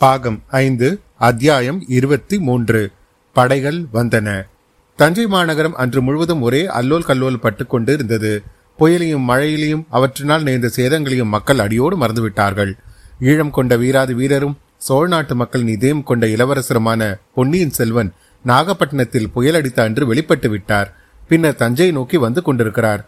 பாகம் ஐந்து அத்தியாயம் இருபத்தி மூன்று. படைகள் வந்தன. தஞ்சை மாநகரம் அன்று முழுவதும் ஒரே அல்லோல் கல்லோல் பட்டுக் கொண்டு இருந்தது புயலையும் மழையிலையும் அவற்றினால் நேர்ந்த சேதங்களையும் மக்கள் அடியோடு மறந்துவிட்டார்கள். ஈழம் கொண்ட வீராதி வீரரும் சோழ நாட்டு மக்களின் இதயம் கொண்ட இளவரசருமான பொன்னியின் செல்வன் நாகப்பட்டினத்தில் புயல் அடித்த அன்று வெளிப்பட்டு விட்டார். பின்னர் தஞ்சை நோக்கி வந்து கொண்டிருக்கிறார்.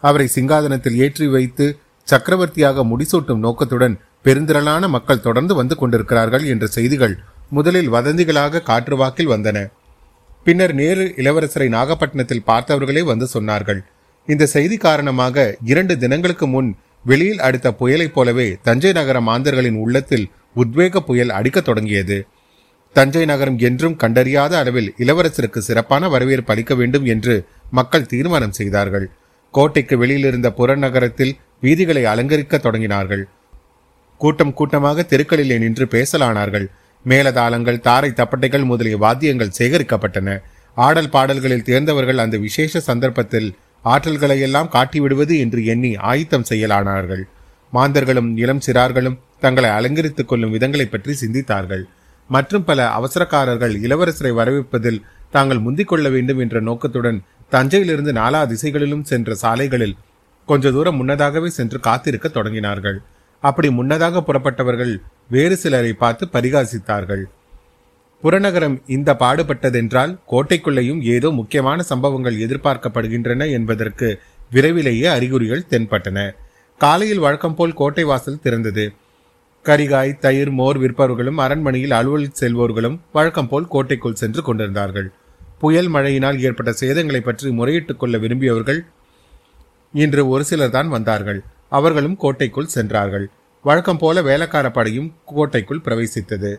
அவரை சிங்காதனத்தில் ஏற்றி வைத்து சக்கரவர்த்தியாக முடிசூட்டும் நோக்கத்துடன் பெருந்திரளான மக்கள் தொடர்ந்து வந்து கொண்டிருக்கிறார்கள் என்ற செய்திகள் முதலில் வதந்திகளாக காற்று வாக்கில் வந்தன. பின்னர் நேரு இளவரசரை நாகப்பட்டினத்தில் பார்த்தவர்களே வந்து சொன்னார்கள். இந்த செய்தி காரணமாக இரண்டு தினங்களுக்கு முன் வெளியில் அடுத்த புயலைப் போலவே தஞ்சை நகர மாந்தர்களின் உள்ளத்தில் உத்வேக புயல் அடிக்கத் தொடங்கியது. தஞ்சை நகரம் என்றும் கண்டறியாத அளவில் இளவரசருக்கு சிறப்பான வரவேற்பு அளிக்க வேண்டும் என்று மக்கள் தீர்மானம் செய்தார்கள். கோட்டைக்கு வெளியிலிருந்த புறநகரத்தில் வீதிகளை அலங்கரிக்க தொடங்கினார்கள். கூட்டம் கூட்டமாக தெருக்களிலே நின்று பேசலானார்கள். மேலதாளங்கள் தாரை தப்பட்டைகள் முதலிய வாத்தியங்கள் சேகரிக்கப்பட்டன. ஆடல் பாடல்களில் தேர்ந்தவர்கள் அந்த விசேஷ சந்தர்ப்பத்தில் ஆற்றல்களை எல்லாம் காட்டிவிடுவது என்று எண்ணி ஆயத்தம் செய்யலானார்கள். மாந்தர்களும் இளம் சிறார்களும் தங்களை அலங்கரித்துக் கொள்ளும் விதங்களை பற்றி சிந்தித்தார்கள். மற்றும் பல அவசரக்காரர்கள் இளவரசரை வரவேற்பதில் தாங்கள் முந்திக் கொள்ள வேண்டும் என்ற நோக்கத்துடன் தஞ்சையிலிருந்து நாலா திசைகளிலும் சென்ற சாலைகளில் கொஞ்ச தூரம் முன்னதாகவே சென்று காத்திருக்க தொடங்கினார்கள். அப்படி முன்னதாக புறப்பட்டவர்கள் வேறு சிலரை பார்த்து பரிகாசித்தார்கள். புறநகரம் இந்த பாடுபட்டதென்றால் கோட்டைக்குள்ளேயும் ஏதோ முக்கியமான சம்பவங்கள் எதிர்பார்க்கப்படுகின்றன என்பதற்கு விரைவிலேயே அறிகுறிகள் தென்பட்டன. காலையில் வழக்கம் போல் கோட்டை வாசல் திறந்தது. கரிகாய் தயிர் மோர் விற்பவர்களும் அரண்மனையில் அலுவல் செல்வோர்களும் வழக்கம் போல் கோட்டைக்குள் சென்று கொண்டிருந்தார்கள். புயல் மழையினால் ஏற்பட்ட சேதங்களை பற்றி முறையிட்டுக் கொள்ள விரும்பியவர்கள் இன்று ஒரு சிலர் தான் வந்தார்கள். அவர்களும் கோட்டைக்குள் சென்றார்கள். வழக்கம் போல வேலைக்கார படையும் கோட்டைக்குள் பிரவேசித்தது.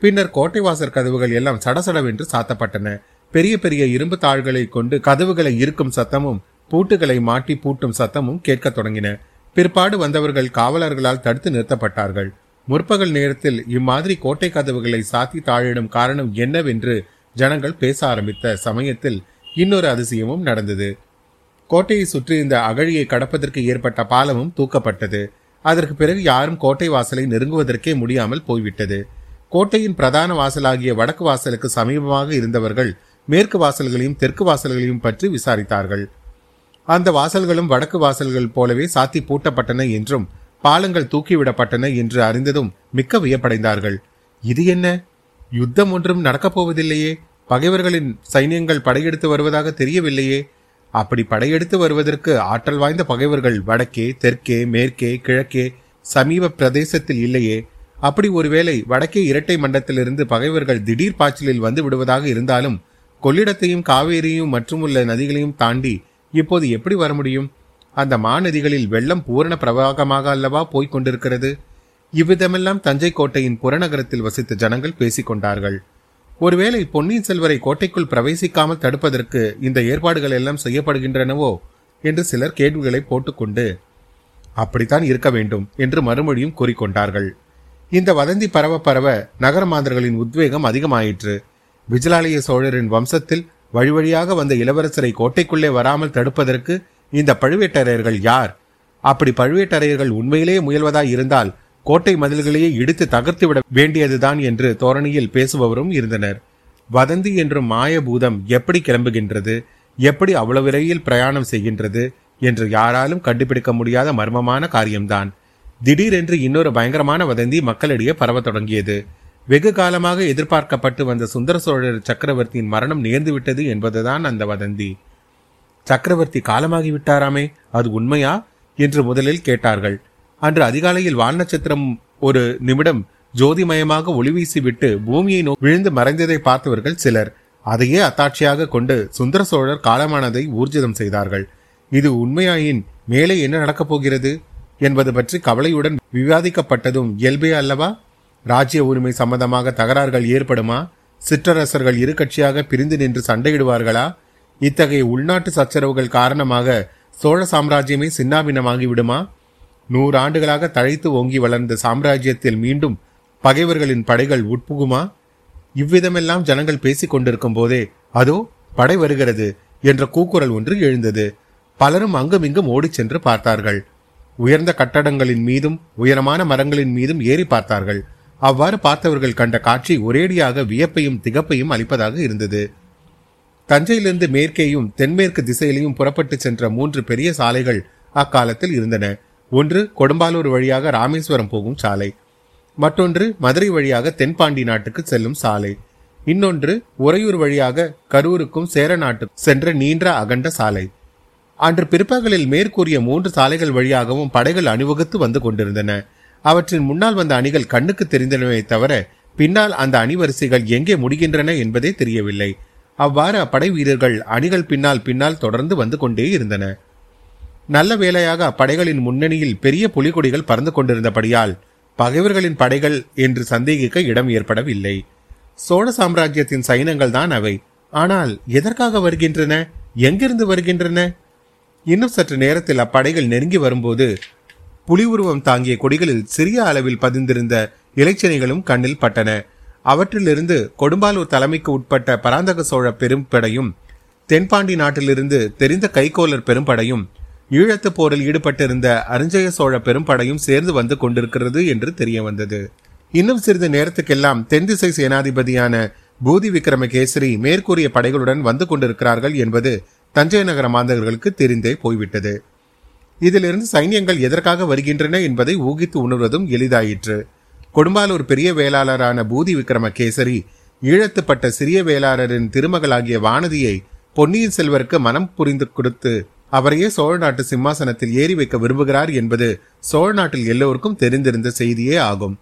பின்னர் கோட்டைவாசர் கதவுகள் எல்லாம் சடசடவென்று சாத்தப்பட்டன. பெரிய பெரிய இரும்பு தாள்களை கொண்டு கதவுகளை இருக்கும் சத்தமும் பூட்டுகளை மாட்டி பூட்டும் சத்தமும் கேட்கத் தொடங்கின. பிற்பாடு வந்தவர்கள் காவலர்களால் தடுத்து நிறுத்தப்பட்டார்கள். முற்பகல் நேரத்தில் இம்மாதிரி கோட்டை கதவுகளை சாத்தி தாழிடும் காரணம் என்னவென்று ஜனங்கள் பேச ஆரம்பித்த சமயத்தில் இன்னொரு அதிசயமும் நடந்தது. கோட்டையை சுற்றி இந்த அகழியை கடப்பதற்கு ஏற்பட்ட பாலமும் தூக்கப்பட்டது. அதற்கு பிறகு யாரும் கோட்டை வாசலை நெருங்குவதற்கே முடியாமல் போய்விட்டது. கோட்டையின் பிரதான வாசலாகிய வடக்கு வாசலுக்கு சமீபமாக இருந்தவர்கள் மேற்கு வாசல்களையும் தெற்கு வாசல்களையும் பற்றி விசாரித்தார்கள். அந்த வாசல்களும் வடக்கு வாசல்கள் போலவே சாத்தி பூட்டப்பட்டன என்றும் பாலங்கள் தூக்கிவிடப்பட்டன என்று அறிந்ததும் மிக்க வியப்படைந்தார்கள். இது என்ன? யுத்தம் ஒன்றும் நடக்கப் போவதில்லையே பகைவர்களின் சைன்யங்கள் படையெடுத்து வருவதாக தெரியவில்லையே. அப்படி படையெடுத்து வருவதற்கு ஆற்றல் வாய்ந்த பகைவர்கள் வடக்கே தெற்கே மேற்கே கிழக்கே சமீப பிரதேசத்தில் இல்லையே. அப்படி ஒருவேளை வடக்கே இரட்டை மண்டத்திலிருந்து பகைவர்கள் திடீர் பாய்ச்சலில் வந்து விடுவதாக இருந்தாலும் கொள்ளிடத்தையும் காவேரியும் மற்றும் உள்ள நதிகளையும் தாண்டி இப்போது எப்படி வர முடியும்? அந்த மாநதிகளில் வெள்ளம் பூரண பிரவாகமாக அல்லவா போய்க் கொண்டிருக்கிறது? இவ்விதமெல்லாம் தஞ்சை கோட்டையின் புறநகரத்தில் வசித்த ஜனங்கள் பேசிக்கொண்டார்கள் ஒருவேளை பொன்னியின் செல்வரை கோட்டைக்குள் பிரவேசிக்காமல் தடுப்பதற்கு இந்த ஏற்பாடுகள் எல்லாம் செய்யப்படுகின்றனவோ என்று சிலர் கேள்விகளை போட்டுக்கொண்டு அப்படித்தான் இருக்க வேண்டும் என்று மறுமொழியும் கூறிக்கொண்டார்கள். இந்த வதந்தி பரவ பரவ நகர மாந்தர்களின் உத்வேகம் அதிகமாயிற்று. விஜயாலய சோழரின் வம்சத்தில் வழிவழியாக வந்த இளவரசரை கோட்டைக்குள்ளே வராமல் தடுப்பதற்கு இந்த பழுவேட்டரையர்கள் யார்? அப்படி பழுவேட்டரையர்கள் உண்மையிலேயே முயல்வதாய் இருந்தால் கோட்டை மதில்களையே இடித்து தகர்த்து விட வேண்டியதுதான் என்று தோரணியில் பேசுபவரும் இருந்தனர். வதந்தி என்றும் மாயபூதம் எப்படி கிளம்புகின்றது? எப்படி அவ்வளவு விரைவில் பிரயாணம் செய்கின்றது? என்று யாராலும் கண்டுபிடிக்க முடியாத மர்மமான காரியம்தான். திடீரென்று இன்னொரு பயங்கரமான வதந்தி மக்களிடையே பரவத் தொடங்கியது. வெகு காலமாக எதிர்பார்க்கப்பட்டு வந்த சுந்தர சோழர் சக்கரவர்த்தியின் மரணம் நேர்ந்துவிட்டது என்பதுதான் அந்த வதந்தி. சக்கரவர்த்தி காலமாகி விட்டாராமே அது உண்மையா? என்று முதலில் கேட்டார்கள். அன்று அதிகாலையில் வால் நட்சத்திரம் ஒரு நிமிடம் ஜோதிமயமாக ஒளி வீசிவிட்டு பூமியை நோக்கி விழுந்து மறைந்ததை பார்த்தவர்கள் சிலர். அதையே அத்தாட்சியாக கொண்டு சுந்தர சோழர் காலமானதை ஊர்ஜிதம் செய்தார்கள். இது உண்மையாயின் மேலே என்ன நடக்கப் போகிறது? என்பது பற்றி கவலையுடன் விவாதிக்கப்பட்டதும் இயல்பே அல்லவா? ராஜ்ய உரிமை சம்பந்தமாக தகராறுகள் ஏற்படுமா? சிற்றரசர்கள் இரு கட்சியாக பிரிந்து நின்று சண்டையிடுவார்களா? இத்தகைய உள்நாட்டு சச்சரவுகள் காரணமாக சோழ சாம்ராஜ்யமே சின்னாபின்னமாகி விடுமா நூறு ஆண்டுகளாக தழைத்து ஓங்கி வளர்ந்த சாம்ராஜ்யத்தில் மீண்டும் பகைவர்களின் படைகள் உட்புகுமா? இவ்விதமெல்லாம் ஜனங்கள் பேசிக் கொண்டிருக்கும் போதே அதோ படை வருகிறது என்ற கூக்குரல் ஒன்று எழுந்தது. பலரும் அங்குமிங்கும் ஓடிச் சென்று பார்த்தார்கள். உயர்ந்த கட்டடங்களின் மீதும் உயரமான மரங்களின் மீதும் ஏறி பார்த்தார்கள். அவ்வாறு பார்த்தவர்கள் கண்ட காட்சி ஒரேடியாக வியப்பையும் திகப்பையும் அளிப்பதாக இருந்தது. தஞ்சையிலிருந்து மேற்கேயும் தென்மேற்கு திசையிலையும் புறப்பட்டு சென்ற மூன்று பெரிய சாலைகள் அக்காலத்தில் இருந்தன. ஒன்று கொடும்பாலூர் வழியாக ராமேஸ்வரம் போகும் சாலை. மற்றொன்று மதுரை வழியாக தென்பாண்டி நாட்டுக்கு செல்லும் சாலை. இன்னொன்று உறையூர் வழியாக கரூருக்கும் சேர நாட்டுக்கும் சென்ற நீண்ட அகண்ட சாலை. அன்று பிற்பகலில் மேற்கூறிய மூன்று சாலைகள் வழியாகவும் படைகள் அணிவகுத்து வந்து கொண்டிருந்தன. அவற்றின் முன்னால் வந்த அணிகள் கண்ணுக்கு தெரிந்தனவே தவிர பின்னால் அந்த அணிவரிசைகள் எங்கே முடிகின்றன என்பதே தெரியவில்லை. அவ்வாறு அப்படை வீரர்கள் அணிகள் பின்னால் பின்னால் தொடர்ந்து வந்து கொண்டே இருந்தன. நல்ல வேளையாக அப்படைகளின் முன்னணியில் பெரிய புலிகொடிகள் பறந்து கொண்டிருந்தபடியால் பகைவர்களின் படைகள் என்று சந்தேகிக்க இடம் ஏற்படவில்லை. சோழ சாம்ராஜ்யத்தின் சைனங்கள் தான் அவை. ஆனால் எதற்காக வருகின்றன? எங்கிருந்து வருகின்றன? இன்னும் சற்று நேரத்தில் அப்படைகள் நெருங்கி வரும்போது புலி உருவம் தாங்கிய கொடிகளில் சிறிய அளவில் பதிந்திருந்த இலைச்சனைகளும் கண்ணில் பட்டன. அவற்றிலிருந்து கொடும்பாலூர் தலைமைக்கு உட்பட்ட பராந்தக சோழ பெரும்படையும் தென்பாண்டி நாட்டிலிருந்து தெரிந்த கைகோலர் பெரும்படையும் ஈழத்து போரில் ஈடுபட்டிருந்த அருஞ்சய சோழ பெரும்படையும் சேர்ந்து வந்து கொண்டிருக்கிறது என்று தெரிய வந்தது இன்னும் சிறிது நேரத்துக்கெல்லாம் தென்திசை சேனாதிபதியான பூதி விக்ரமகேசரி மேற்கூறிய படைகளுடன் வந்து கொண்டிருக்கிறார்கள் என்பது தஞ்சை நகர மாந்தர்களுக்கு தெரிந்தே போய்விட்டது. இதிலிருந்து சைன்யங்கள் எதற்காக வருகின்றன என்பதை ஊகித்து உணர்வதும் எளிதாயிற்று. கொடும்பாலூர் பெரிய வேளாளரான பூதி விக்ரமகேசரி ஈழத்துப்பட்ட சிறிய வேளாளரின் திருமகளாகிய வானதியை பொன்னியின் செல்வருக்கு மனம் புரிந்து கொடுத்து அவரையே சோழ நாட்டு சிம்மாசனத்தில் ஏறி வைக்க விரும்புகிறார் என்பது சோழ நாட்டில் எல்லோருக்கும் தெரிந்திருந்த செய்தியே ஆகும்.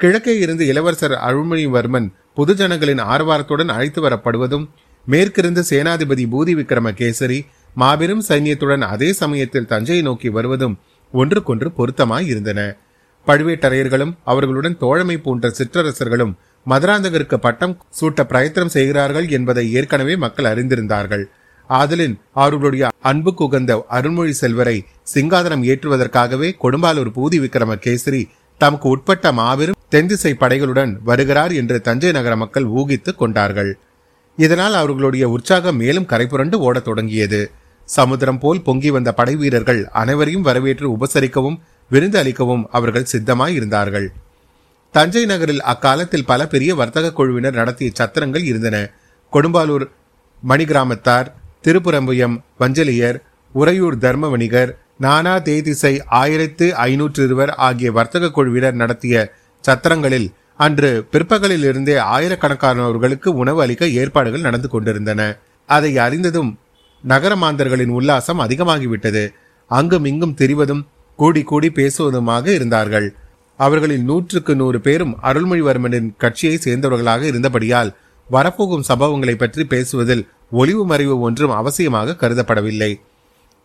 கிழக்கே இருந்து இளவரசர் அருள்மொழிவர்மன் பொதுஜனங்களின் ஆர்வாரத்துடன் அழைத்து வரப்படுவதும் மேற்கிருந்து சேனாதிபதி பூதி விக்ரமகேசரி மாபெரும் சைன்யத்துடன் அதே சமயத்தில் தஞ்சையை நோக்கி வருவதும் ஒன்றுக்கொன்று பொருத்தமாய் இருந்தன. பழுவேட்டரையர்களும் அவர்களுடன் தோழமை போன்ற சிற்றரசர்களும் மதுராந்தகருக்கு பட்டம் சூட்ட பிரயத்தனம் செய்கிறார்கள் என்பதை ஏற்கனவே மக்கள் அறிந்திருந்தார்கள். ஆதலின் அவர்களுடைய அன்புக்கு உகந்த அருள்மொழி செல்வரை சிங்காதனம் ஏற்றுவதற்காகவே கொடும்பாலூர் பூதி விக்ரம கேசரி தமக்கு உட்பட்ட மாபெரும் தென்திசை படைகளுடன் வருகிறார் என்று தஞ்சை நகர மக்கள் ஊகித்துக் கொண்டார்கள். இதனால் அவர்களுடைய உற்சாகம் மேலும் கரைபுரண்டு ஓடத் தொடங்கியது. சமுத்திரம் போல் பொங்கி வந்த படை வீரர்கள் அனைவரையும் வரவேற்று உபசரிக்கவும் விருந்து அளிக்கவும் அவர்கள் சித்தமாய் இருந்தார்கள் தஞ்சை நகரில் அக்காலத்தில் பல பெரிய வர்த்தக குழுவினர் நடத்திய சத்திரங்கள் இருந்தன. கொடும்பாலூர் மணிகிராமத்தார் திருப்புறம்புயம் வஞ்சலியர் உறையூர் தர்ம வணிகர் நானா தேதிசை ஆயிரத்து ஐநூற்று இருவர் ஆகிய வர்த்தக குழுவினர் நடத்திய சத்திரங்களில் அன்று பிற்பகலில் இருந்தே ஆயிரக்கணக்கானவர்களுக்கு உணவு அளிக்க ஏற்பாடுகள் நடந்து கொண்டிருந்தன. அதை அறிந்ததும் நகரமாந்தர்களின் உல்லாசம் அதிகமாகிவிட்டது. அங்கும் இங்கும் திரிவதும் கூடி கூடி பேசுவதுமாக இருந்தார்கள். அவர்களில் நூற்றுக்கு நூறு பேரும் அருள்மொழிவர்மனின் கட்சியை சேர்ந்தவர்களாக இருந்தபடியால் வரப்போகும் சம்பவங்களை பற்றி பேசுவதில் ஒளிவு மறைவு ஒன்றும் அவசியமாக கருதப்படவில்லை.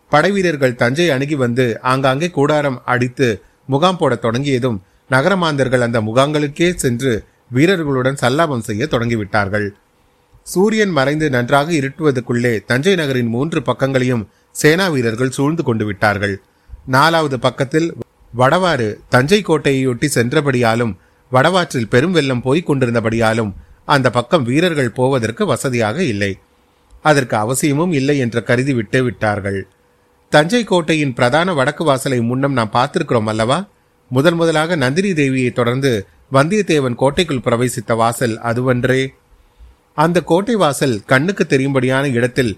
படைவீரர்கள் தஞ்சை அணுகி வந்து ஆங்காங்கே கூடாரம் அடித்து முகாம் போடத் தொடங்கியதும் நகரமாந்தர்கள் அந்த முகாங்களுக்கே சென்று வீரர்களுடன் சல்லாபம் செய்ய தொடங்கிவிட்டார்கள். சூரியன் மறைந்து நன்றாக இருட்டுவதற்குள்ளே தஞ்சை நகரின் மூன்று பக்கங்களையும் சேனா வீரர்கள் சூழ்ந்து கொண்டு விட்டார்கள். நாலாவது பக்கத்தில் வடவாறு தஞ்சை கோட்டையொட்டி சென்றபடியாலும் வடவாற்றில் பெரும் வெள்ளம் போய்க் கொண்டிருந்தபடியாலும் அந்த பக்கம் வீரர்கள் போவதற்கு வசதியாக இல்லை. அதற்கு அவசியமும் இல்லை என்று கருதி விட்டு விட்டார்கள். தஞ்சை கோட்டையின் பிரதான வடக்கு வாசலை முன்னம் நாம் பார்த்திருக்கிறோம் அல்லவா? முதன் முதலாக நந்தினி தேவியை தொடர்ந்து வந்தியத்தேவன் கோட்டைக்குள் பிரவேசித்த வாசல் அதுவன்றே. அந்த கோட்டை வாசல் கண்ணுக்கு தெரியும்படியான இடத்தில்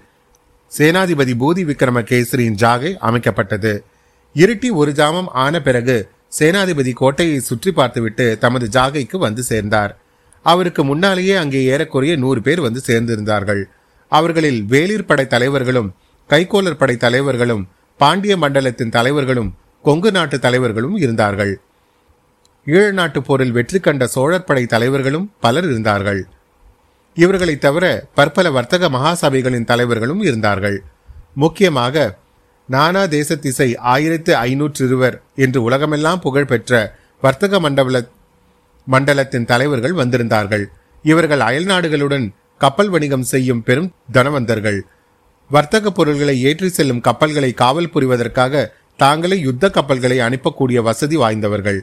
சேனாதிபதி பூதி விக்ரமகேசரியின் ஜாகை அமைக்கப்பட்டது. இருட்டி ஒரு ஜாமம் ஆன பிறகு சேனாதிபதி கோட்டையை சுற்றி பார்த்துவிட்டு தமது ஜாகைக்கு வந்து சேர்ந்தார். அவருக்கு முன்னாலேயே அங்கே ஏறக்குறைய நூறு பேர் வந்து சேர்ந்திருந்தார்கள். அவர்களில் வேளிர் படை தலைவர்களும் கைகோலர் படை தலைவர்களும் பாண்டிய மண்டலத்தின் தலைவர்களும் கொங்கு நாட்டு தலைவர்களும் இருந்தார்கள். ஈழ நாட்டு போரில் வெற்றி கண்ட சோழர் படை தலைவர்களும் பலர் இருந்தார்கள். இவர்களை தவிர பற்பல வர்த்தக மகாசபைகளின் தலைவர்களும் இருந்தார்கள். முக்கியமாக நானா தேசத்திசை ஆயிரத்து ஐநூற்று இருவர் என்று உலகமெல்லாம் புகழ்பெற்ற வர்த்தக மண்டல மண்டலத்தின் தலைவர்கள் வந்திருந்தார்கள். இவர்கள் அயல்நாடுகளுடன் கப்பல் வணிகம் செய்யும் பெரும் தனவந்தர்கள். வர்த்தக பொருள்களை ஏற்றி செல்லும் கப்பல்களை காவல் புரிவதற்காக தாங்களே யுத்த கப்பல்களை அனுப்பக்கூடிய வசதி வாய்ந்தவர்கள்.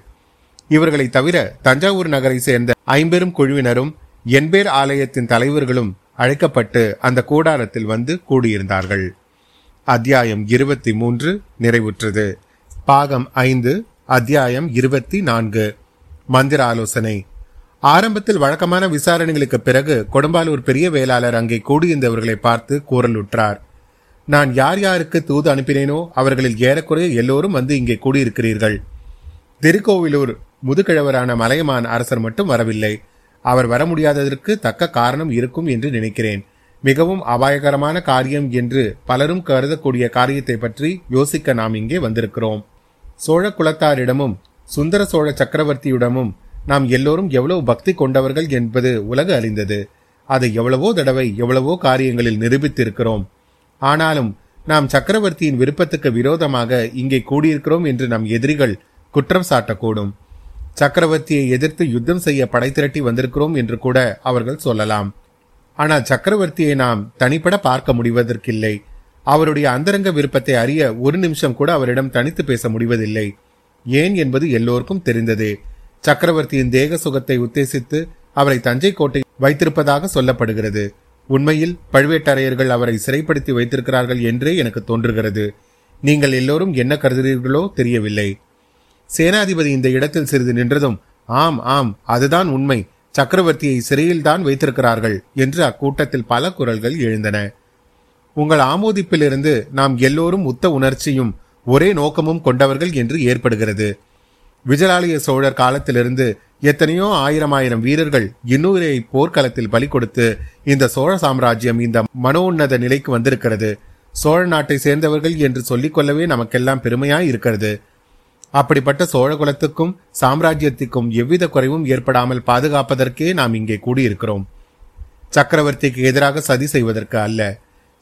இவர்களை தவிர தஞ்சாவூர் நகரை சேர்ந்த ஐம்பெரும் குழுவினரும் என்பேர் ஆலயத்தின் தலைவர்களும் அழைக்கப்பட்டு அந்த கூடாரத்தில் வந்து கூடியிருந்தார்கள். அத்தியாயம் இருபத்தி மூன்று நிறைவுற்றது. பாகம் ஐந்து அத்தியாயம் இருபத்தி நான்கு மந்திர ஆலோசனை ஆரம்பத்தில் வழக்கமான விசாரணைகளுக்கு பிறகு கொடும்பாலூர் பெரிய வேளாளர் அங்கே கூடியிருந்தவர்களை பார்த்து கூறலுற்றார். நான் யார் யாருக்கு தூது அனுப்பினேனோ அவர்களில் ஏறக்குறைய எல்லோரும் வந்து இங்கே கூடியிருக்கிறீர்கள். திருக்கோவிலூர் முதுகிழவரான மலையமான் அரசர் மட்டும் வரவில்லை. அவர் வர முடியாததற்கு தக்க காரணம் இருக்கும் என்று நினைக்கிறேன். மிகவும் அபாயகரமான காரியம் என்று பலரும் கருதக்கூடிய காரியத்தை பற்றி யோசிக்க நாம் இங்கே வந்திருக்கிறோம். சோழ குலத்தாரிடமும் சுந்தர சோழ சக்கரவர்த்தியிடமும் நாம் எல்லோரும் எவ்வளவு பக்தி கொண்டவர்கள் என்பது உலக அறிந்தது. அதை எவ்வளவோ தடவை எவ்வளவோ காரியங்களில் நிரூபித்திருக்கிறோம். ஆனாலும் நாம் சக்கரவர்த்தியின் விருப்பத்துக்கு விரோதமாக இங்கே கூடியிருக்கிறோம் என்று நம் எதிரிகள் குற்றம் சாட்டக்கூடும். சக்கரவர்த்தியை எதிர்த்து யுத்தம் செய்ய படை திரட்டி வந்திருக்கிறோம் என்று கூட அவர்கள் சொல்லலாம். ஆனால் சக்கரவர்த்தியை நாம் தனிப்பட பார்க்க முடிவதற்கில்லை. அவருடைய அந்தரங்க விருப்பத்தை அறிய ஒரு நிமிஷம் கூட அவரிடம் தனித்து பேச முடிவதில்லை. ஏன் என்பது எல்லோருக்கும் தெரிந்ததே. சக்கரவர்த்தியின் தேக சுகத்தை உத்தேசித்து அவரை தஞ்சை கோட்டை வைத்திருப்பதாக சொல்லப்படுகிறது. உண்மையில் பழுவேட்டரையர்கள் அவரை சிறைப்படுத்தி வைத்திருக்கிறார்கள் என்றே எனக்கு தோன்றுகிறது. நீங்கள் எல்லோரும் என்ன கருதுகிறீர்களோ தெரியவில்லை. சேனாதிபதி இந்த இடத்தில் சிறிது நின்றதும் ஆம் ஆம் அதுதான் உண்மை. சக்கரவர்த்தியை சிறையில்தான் வைத்திருக்கிறார்கள் என்று அக்கூட்டத்தில் பல குரல்கள் எழுந்தன. உங்கள் ஆமோதிப்பிலிருந்து நாம் எல்லோரும் உத்த உணர்ச்சியும் ஒரே நோக்கமும் கொண்டவர்கள் என்று ஏற்படுகிறது. விஜயாலய சோழர் காலத்திலிருந்து எத்தனையோ ஆயிரம் ஆயிரம் வீரர்கள் இன்னூரை போர்க்களத்தில் பலி கொடுத்து இந்த சோழ சாம்ராஜ்யம் இந்த மனோன்னத நிலைக்கு வந்திருக்கிறது. சோழ நாட்டை சேர்ந்தவர்கள் என்று சொல்லிக்கொள்ளவே நமக்கெல்லாம் பெருமையாய் இருக்கிறது. அப்படிப்பட்ட சோழ குலத்துக்கும் எவ்வித குறைவும் ஏற்படாமல் பாதுகாப்பதற்கே நாம் இங்கே கூடியிருக்கிறோம். சக்கரவர்த்திக்கு எதிராக சதி செய்வதற்கு அல்ல.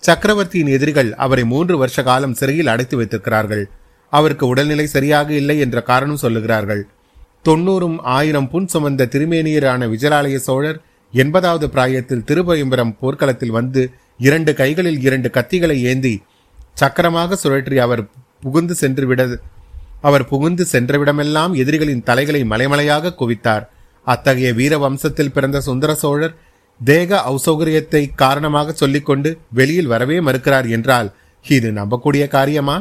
சக்கரவர்த்தியின் எதிரிகள் அவரை மூன்று வருஷ காலம் சிறையில் அடைத்து வைத்திருக்கிறார்கள். அவருக்கு உடல்நிலை சரியாக இல்லை என்ற காரணம் சொல்லுகிறார்கள். தொண்ணூறும் ஆயிரம் புன் சுமந்த திருமேனியரான விஜயாலய சோழர் எண்பதாவது பிராயத்தில் திருபயம்பரம் போர்க்களத்தில் வந்து இரண்டு கைகளில் இரண்டு கத்திகளை ஏந்தி சக்கரமாக சுழற்றி அவர் புகுந்து சென்று விட அவர் புகுந்து சென்றவிடமெல்லாம் எதிரிகளின் தலைகளை மலைமலையாக குவித்தார். அத்தகைய வீர வம்சத்தில் பிறந்த சுந்தர சோழர் தேக அசௌகரியத்தை காரணமாக சொல்லிக்கொண்டு வெளியில் வரவே மறுக்கிறார் என்றால் இது நம்பக்கூடிய காரியமா?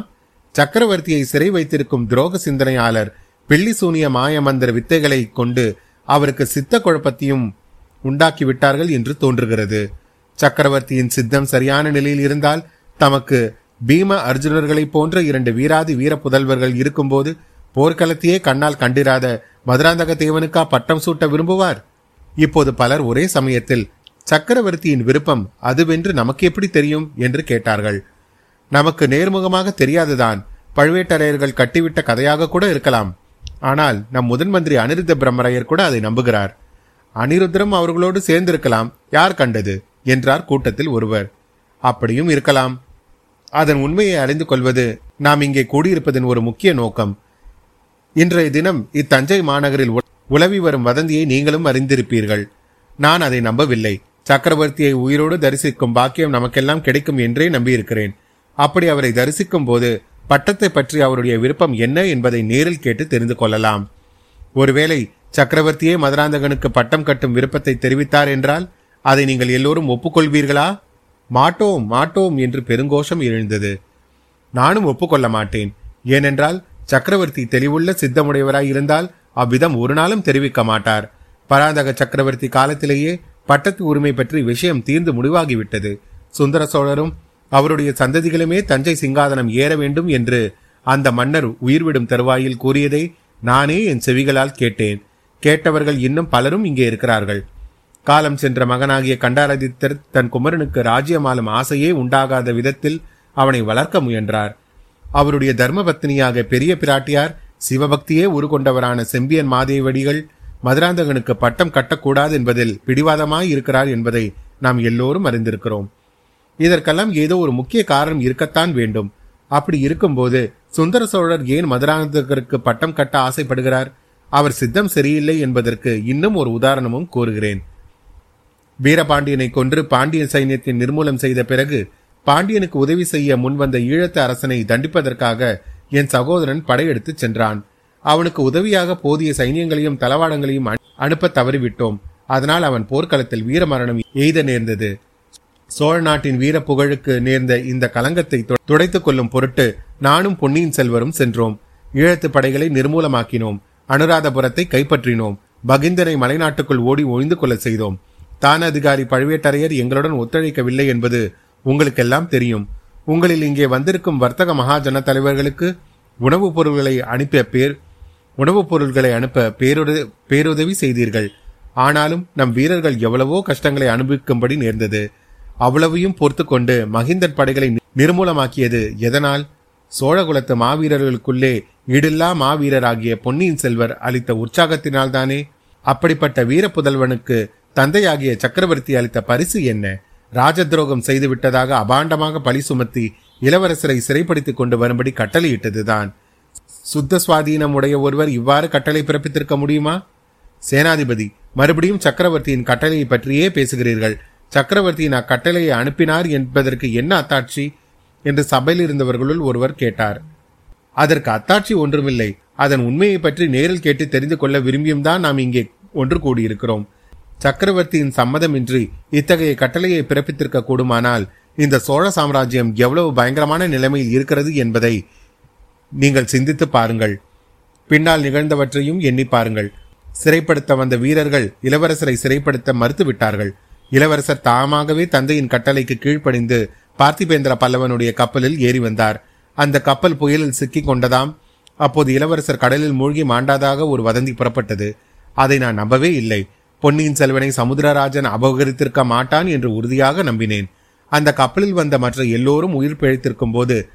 சக்கரவர்த்தியை சிறை வைத்திருக்கும் துரோக சிந்தனையாளர் பிள்ளி சூனிய மாய வித்தைகளை கொண்டு அவருக்கு சித்த குழப்பத்தையும் உண்டாக்கி விட்டார்கள் என்று தோன்றுகிறது. சக்கரவர்த்தியின் சித்தம் சரியான நிலையில் இருந்தால் தமக்கு பீம அர்ஜுனர்களைப் போன்ற இரண்டு வீராதி வீர புதல்வர்கள் இருக்கும்போது போர்க்களத்தையே கண்ணால் கண்டிராத மதுராந்தக தேவனுக்கா பட்டம் சூட்ட விரும்புவார்? இப்போது பலர் ஒரே சமயத்தில் சக்கரவர்த்தியின் விருப்பம் அதுவென்று நமக்கு எப்படி தெரியும்? என்று கேட்டார்கள். நமக்கு நேர்முகமாக தெரியாதுதான் பழுவேட்டரையர்கள் கட்டிவிட்ட கதையாக கூட இருக்கலாம். ஆனால் நம் முதன் மந்திரி அனிருத்த பிரம்மரையர் கூட அதை நம்புகிறார். அனிருத்தரும் அவர்களோடு சேர்ந்திருக்கலாம். யார் கண்டது? என்றார் கூட்டத்தில் ஒருவர். அப்படியும் இருக்கலாம். அதன் உண்மையை அறிந்து கொள்வது நாம் இங்கே கூடியிருப்பதன் ஒரு முக்கிய நோக்கம். இன்றைய தினம் இத்தஞ்சை மாநகரில் உலவி வரும் வதந்தியை நீங்களும் அறிந்திருப்பீர்கள். நான் அதை நம்பவில்லை. சக்கரவர்த்தியை உயிரோடு தரிசிக்கும் பாக்கியம் நமக்கெல்லாம் கிடைக்கும் என்றே நம்பியிருக்கிறேன். அப்படி அவரை தரிசிக்கும் போது பட்டத்தை பற்றி அவருடைய விருப்பம் என்ன என்பதை நேரில் கேட்டு தெரிந்து கொள்ளலாம். ஒருவேளை சக்கரவர்த்தியே மதுராந்தகனுக்கு பட்டம் கட்டும் விருப்பத்தை தெரிவித்தார் என்றால் அதை நீங்கள் எல்லோரும் ஒப்புக்கொள்வீர்களா? மாட்டோம் மாட்டோம் என்று பெருங்கோஷம் எழுந்தது. நானும் ஒப்புக்கொள்ள மாட்டேன். ஏனென்றால் சக்கரவர்த்தி தெளிவுள்ள சித்தமுடையவராய் இருந்தால் அவ்விதம் ஒரு நாளும் தெரிவிக்க மாட்டார். பராந்தக சக்கரவர்த்தி காலத்திலேயே பட்டத்து உரிமை பற்றி விஷயம் தீர்ந்து முடிவாகிவிட்டது. சுந்தர சோழரும் அவருடைய சந்ததிகளுமே தஞ்சை சிங்காதனம் ஏற வேண்டும் என்று அந்த மன்னர் உயிர்விடும் தருவாயில் கூறியதை நானே என் செவிகளால் கேட்டேன். கேட்டவர்கள் இன்னும் பலரும் இங்கே இருக்கிறார்கள். காலம் சென்ற மகனாகிய கண்டாரதித்தர் தன் குமரனுக்கு ராஜ்யமாலும் ஆசையே உண்டாகாத விதத்தில் அவனை வளர்க்க முயன்றார். அவருடைய தர்மபத்தினியாக பெரிய பிராட்டியார் சிவபக்தியே உருகொண்டவரான செம்பியன் மாதேவடிகள் மதுராந்தகனுக்கு பட்டம் கட்டக்கூடாது என்பதில் பிடிவாதமாய் இருக்கிறார் என்பதை நாம் எல்லோரும் அறிந்திருக்கிறோம். இதற்கெல்லாம் ஏதோ ஒரு முக்கிய காரணம் இருக்கத்தான் வேண்டும். அப்படி இருக்கும்போது சுந்தர சோழர் ஏன் மதுராந்தகருக்கு பட்டம் கட்ட ஆசைப்படுகிறார்? அவர் சித்தம் சரியில்லை என்பதற்கு இன்னும் ஒரு உதாரணமும் கூறுகிறேன். வீரபாண்டியனை கொன்று பாண்டிய சைன்யத்தை நிர்மூலம் செய்த பிறகு பாண்டியனுக்கு உதவி செய்ய முன்வந்த ஈழத்து அரசனை தண்டிப்பதற்காக என் சகோதரன் படையெடுத்து சென்றான். அவனுக்கு உதவியாக போதிய சைன்யங்களையும் தளவாடங்களையும் அனுப்ப தவறிவிட்டோம். அதனால் அவன் போர்க்களத்தில் வீரமரணம் எய்த நேர்ந்தது. சோழ நாட்டின் வீர புகழுக்கு நேர்ந்த இந்த கலங்கத்தை துடைத்துக் கொள்ளும் பொருட்டு நானும் பொன்னியின் செல்வரும் சென்றோம். ஈழத்து படைகளை நிர்மூலமாக்கினோம். அனுராதபுரத்தை கைப்பற்றினோம். பகிந்தனை மலைநாட்டுக்குள் ஓடி ஒழிந்து கொள்ள செய்தோம். தான் அதிகாரி பழுவேட்டரையர் எங்களுடன் ஒத்துழைக்கவில்லை என்பது உங்களுக்கெல்லாம் தெரியும். உங்களில் இங்கே வந்திருக்கும் வர்த்தக மகாஜன தலைவர்களுக்கு உணவுப் பொருள்களை அனுப்பிய பேர் உணவுப் பொருள்களை அனுப்ப பேருத பேருதவி செய்தீர்கள். ஆனாலும் நம் வீரர்கள் எவ்வளவோ கஷ்டங்களை அனுபவிக்கும்படி நேர்ந்தது. அவ்வளவையும் பொறுத்து கொண்டு மகிந்தன் படைகளை நிர்மூலமாக்கியது எதனால்? சோழகுலத்து மாவீரர்களுக்குள்ளே ஈடில்லா மாவீரராகிய பொன்னியின் செல்வர் அளித்த உற்சாகத்தினால்தானே? அப்படிப்பட்ட வீர புதல்வனுக்கு தந்தையாகிய சக்கரவர்த்தி அளித்த பரிசு என்ன? ராஜ துரோகம் செய்து விட்டதாக அபாண்டமாக பழி சுமத்தி இளவரசரை சிறைப்படுத்திக் கொண்டு வரும்படி கட்டளையிட்டதுதான். சுத்த சுவாதீனம் உடைய ஒருவர் இவ்வாறு கட்டளை பிறப்பித்திருக்க முடியுமா? சேனாதிபதி மறுபடியும் சக்கரவர்த்தியின் கட்டளையை பற்றியே பேசுகிறீர்கள். சக்கரவர்த்தியின் அக்கட்டளையை அனுப்பினார் என்பதற்கு என்ன அத்தாட்சி? என்று சபையில் இருந்தவர்களுள் ஒருவர் கேட்டார். அதற்கு அத்தாட்சி ஒன்றுமில்லை. அதன் உண்மையை பற்றி நேரில் கேட்டு தெரிந்து கொள்ள விரும்பியும் தான் நாம் இங்கே ஒன்று கூடியிருக்கிறோம். சக்கரவர்த்தியின் சம்மதமின்றி இத்தகைய கட்டளையை பிறப்பித்திருக்க கூடுமானால் இந்த சோழ சாம்ராஜ்யம் எவ்வளவு பயங்கரமான நிலைமையில் இருக்கிறது என்பதை நீங்கள் சிந்தித்து பாருங்கள். பின்னால் நிகழ்ந்தவற்றையும் எண்ணி பாருங்கள். சிறைப்படுத்த வந்த வீரர்கள் இளவரசரை சிறைப்படுத்த மறுத்துவிட்டார்கள். இளவரசர் தாமாகவே தந்தையின் கட்டளைக்கு கீழ்ப்படிந்து பார்த்திபேந்திர பல்லவனுடைய கப்பலில் ஏறி வந்தார். அந்த கப்பல் புயலில் சிக்கிக் கொண்டதாம். அப்போது இளவரசர் கடலில் மூழ்கி மாண்டாதாக ஒரு வதந்தி புறப்பட்டது. அதை நான் நம்பவே இல்லை. பொன்னியின் செல்வனை சமுத்திரராஜன் அபகரித்திருக்க மாட்டான் என்று உறுதியாக நம்பினேன். அந்த கப்பலில் வந்த மற்ற எல்லோரும் உயிர் பிழைத்திருக்கும் போது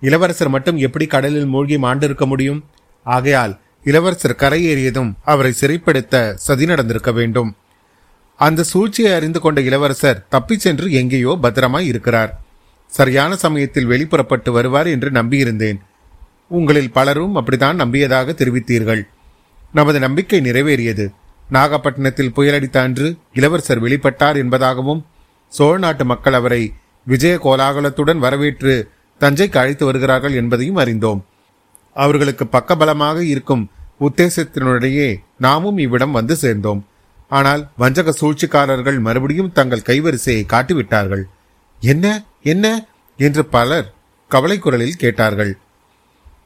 இளவரசர் மட்டும் எப்படி கடலில் மூழ்கி மாண்டிருக்க முடியும்? ஆகையால் இளவரசர் கரையேறியதும் அவரை சிறைப்படுத்த சதி நடந்திருக்க வேண்டும். அந்த சூழ்ச்சியை அறிந்து கொண்ட இளவரசர் தப்பிச் சென்று எங்கேயோ பத்திரமாய் இருக்கிறார். சரியான சமயத்தில் வெளிப்புறப்பட்டு வருவார் என்று நம்பியிருந்தேன். உங்களில் பலரும் அப்படித்தான் நம்பியதாக தெரிவித்தீர்கள். நமது நம்பிக்கை நிறைவேறியது. நாகப்பட்டினத்தில் புயலடித்த அன்று இளவரசர் வெளிப்பட்டார் என்பதாகவும் சோழ நாட்டு மக்கள் அவரை விஜய கோலாகலத்துடன் வரவேற்று தஞ்சைக்கு அழைத்து வருகிறார்கள் என்பதையும் அறிந்தோம். அவர்களுக்கு பக்கபலமாக இருக்கும் உத்தேசத்தினுடையே நாமும் இவ்விடம் வந்து சேர்ந்தோம். ஆனால் வஞ்சக சூழ்ச்சிக்காரர்கள் மறுபடியும் தங்கள் கைவரிசையை காட்டிவிட்டார்கள். என்ன? என்ன? என்று பலர் கவலை குரலில் கேட்டார்கள்.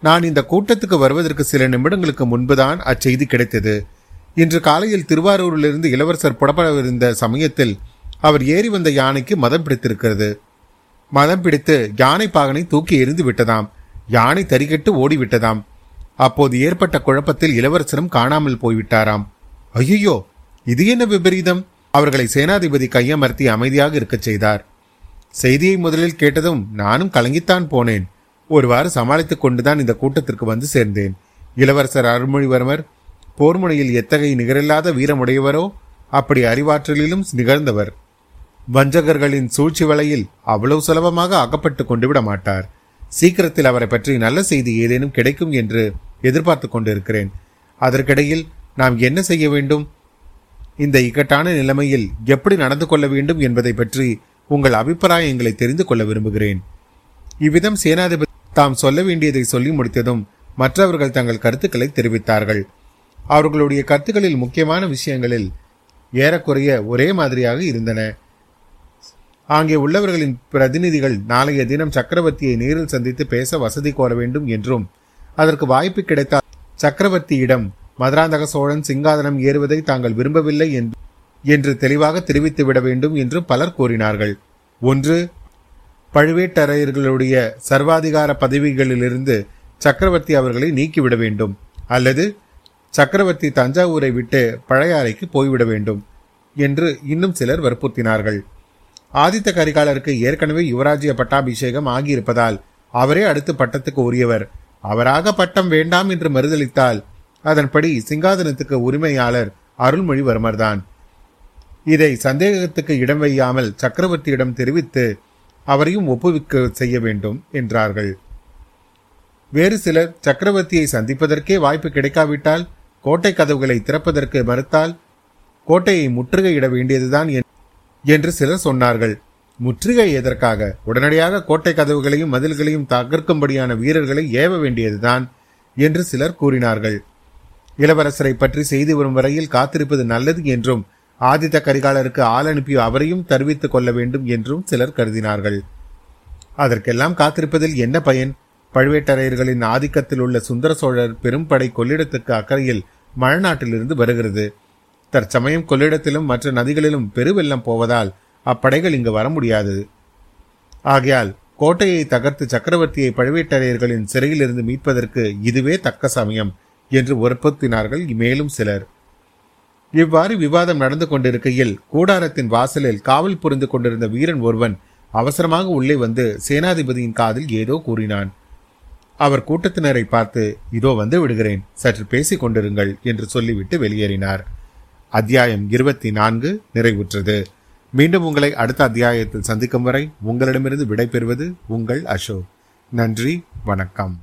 நான் இந்த கூட்டத்துக்கு வருவதற்கு சில நிமிடங்களுக்கு முன்புதான் அச்செய்தி கிடைத்தது. இன்று காலையில் திருவாரூரிலிருந்து இளவரசர் புறப்படவிருந்த சமயத்தில் அவர் ஏறி வந்த யானைக்கு மதம் பிடித்திருக்கிறது. மதம் பிடித்து யானை பாகனை தூக்கி எரிந்து விட்டதாம். யானை தறிகட்டு ஓடிவிட்டதாம். அப்போது ஏற்பட்ட குழப்பத்தில் இளவரசரும் காணாமல் போய்விட்டாராம். ஐயோ இது என்ன விபரீதம்? அவர்களை சேனாதிபதி கையமர்த்தி அமைதியாக இருக்கச் செய்தார். செய்தியை முதலில் கேட்டதும் நானும் கலங்கித்தான் போனேன். ஒருவாறு சமாளித்துக் கொண்டுதான் இந்த கூட்டத்திற்கு வந்து சேர்ந்தேன். இளவரசர் அருள்மொழிவர்மர் போர்முனையில் எத்தகைய நிகரில்லாத வீரமுடையவரோ அப்படி அறிவாற்றலிலும் நிகழ்ந்தவர். வஞ்சகர்களின் சூழ்ச்சி வலையில் அவ்வளவு சுலபமாக அகப்பட்டு கொண்டு விட மாட்டார். சீக்கிரத்தில் அவரை பற்றி நல்ல செய்தி ஏதேனும் கிடைக்கும் என்று எதிர்பார்த்து கொண்டிருக்கிறேன். அதற்கிடையில் நாம் என்ன செய்ய வேண்டும்? இந்த இக்கட்டான நிலைமையில் எப்படி நடந்து கொள்ள வேண்டும் என்பதை பற்றி உங்கள் அபிப்பிராயங்களை தெரிந்து கொள்ள விரும்புகிறேன். இவ்விதம் சேனாதிபதி தாம் சொல்ல வேண்டியதை சொல்லி முடித்ததும் மற்றவர்கள் தங்கள் கருத்துக்களை தெரிவித்தார்கள். அவர்களுடைய கருத்துக்களில் முக்கியமான விஷயங்களில் ஏறக்குறைய ஒரே மாதிரியாக இருந்தன. அங்கே உள்ளவர்களின் பிரதிநிதிகள் நாளைய தினம் சக்கரவர்த்தியை நேரில் சந்தித்து பேச வசதி கோர வேண்டும் என்றும் அதற்கு வாய்ப்பு கிடைத்தால் சக்கரவர்த்தியிடம் மதுராந்தக சோழன் சிங்காதனம் ஏறுவதை தாங்கள் விரும்பவில்லை என்று தெளிவாக தெரிவித்து விட வேண்டும் என்று பலர் கூறினார்கள். ஒன்று பழுவேட்டரையர்களுடைய சர்வாதிகார பதவிகளிலிருந்து சக்கரவர்த்தி அவர்களை நீக்கிவிட வேண்டும். அல்லது சக்கரவர்த்தி தஞ்சாவூரை விட்டு பழையாறைக்கு போய்விட வேண்டும் என்று இன்னும் சிலர் வற்புறுத்தினார்கள். ஆதித்த கரிகாலருக்கு ஏற்கனவே யுவராஜ்ய பட்டாபிஷேகம் ஆகியிருப்பதால் அவரே அடுத்து பட்டத்துக்கு உரியவர். அவராக பட்டம் வேண்டாம் என்று மறுதளித்தால் அதன்படி சிங்காதனத்துக்கு உரிமையாளர் அருள்மொழிவர்மர் தான் இதை சந்தேகத்துக்கு இடம் வையாமல் சக்கரவர்த்தியிடம் தெரிவித்து அவரையும் ஒப்புவிக்க செய்ய வேண்டும் என்றார்கள். வேறு சிலர் சக்கரவர்த்தியை சந்திப்பதற்கே வாய்ப்பு கிடைக்காவிட்டால் கோட்டை கதவுகளை திறப்பதற்கு மறுத்தால் கோட்டையை முற்றுகையிட வேண்டியதுதான் என்று சிலர் சொன்னார்கள். முற்றுகை எதற்காக? உடனடியாக கோட்டை கதவுகளையும் மதில்களையும் தகர்க்கும்படியான வீரர்களை ஏவ வேண்டியதுதான் என்று சிலர் கூறினார்கள். இளவரசரை பற்றி செய்து வரும் வரையில் காத்திருப்பது நல்லது என்றும் ஆதித்த கரிகாலருக்கு ஆள் அனுப்பி அவரையும் தெரிவித்துக் கொள்ள வேண்டும் என்றும் சிலர் கருதினார்கள். அதற்கெல்லாம் காத்திருப்பதில் என்ன பயன்? பழுவேட்டரையர்களின் ஆதிக்கத்தில் உள்ள சுந்தர சோழர் பெரும்படை கொள்ளிடத்துக்கு அக்கறையில் மழநாட்டிலிருந்து வருகிறது. தற்சமயம் கொள்ளிடத்திலும் மற்ற நதிகளிலும் பெருவெள்ளம் போவதால் அப்படைகள் இங்கு வர முடியாது. ஆகையால் கோட்டையை தகர்த்து சக்கரவர்த்தியை பழுவேட்டரையர்களின் சிறையிலிருந்து மீட்பதற்கு இதுவே தக்க சமயம். என்று வற்புறுத்தினார்கள் மேலும் சிலர். இவ்வாறு விவாதம் நடந்து கொண்டிருக்கையில் கூடாரத்தின் வாசலில் காவல் புரிந்து கொண்டிருந்த வீரன் ஒருவன் அவசரமாக உள்ளே வந்து சேனாதிபதியின் காதில் ஏதோ கூறினான். அவர் கூட்டத்தினரை பார்த்து இதோ வந்து விடுகிறேன் சற்று பேசிக் கொண்டிருங்கள் என்று சொல்லிவிட்டு வெளியேறினார். அத்தியாயம் இருபத்தி நான்கு நிறைவுற்றது. மீண்டும் உங்களை அடுத்த அத்தியாயத்தில் சந்திக்கும் வரை உங்களிடமிருந்து விடைபெறுவது உங்கள் அசோக். நன்றி வணக்கம்.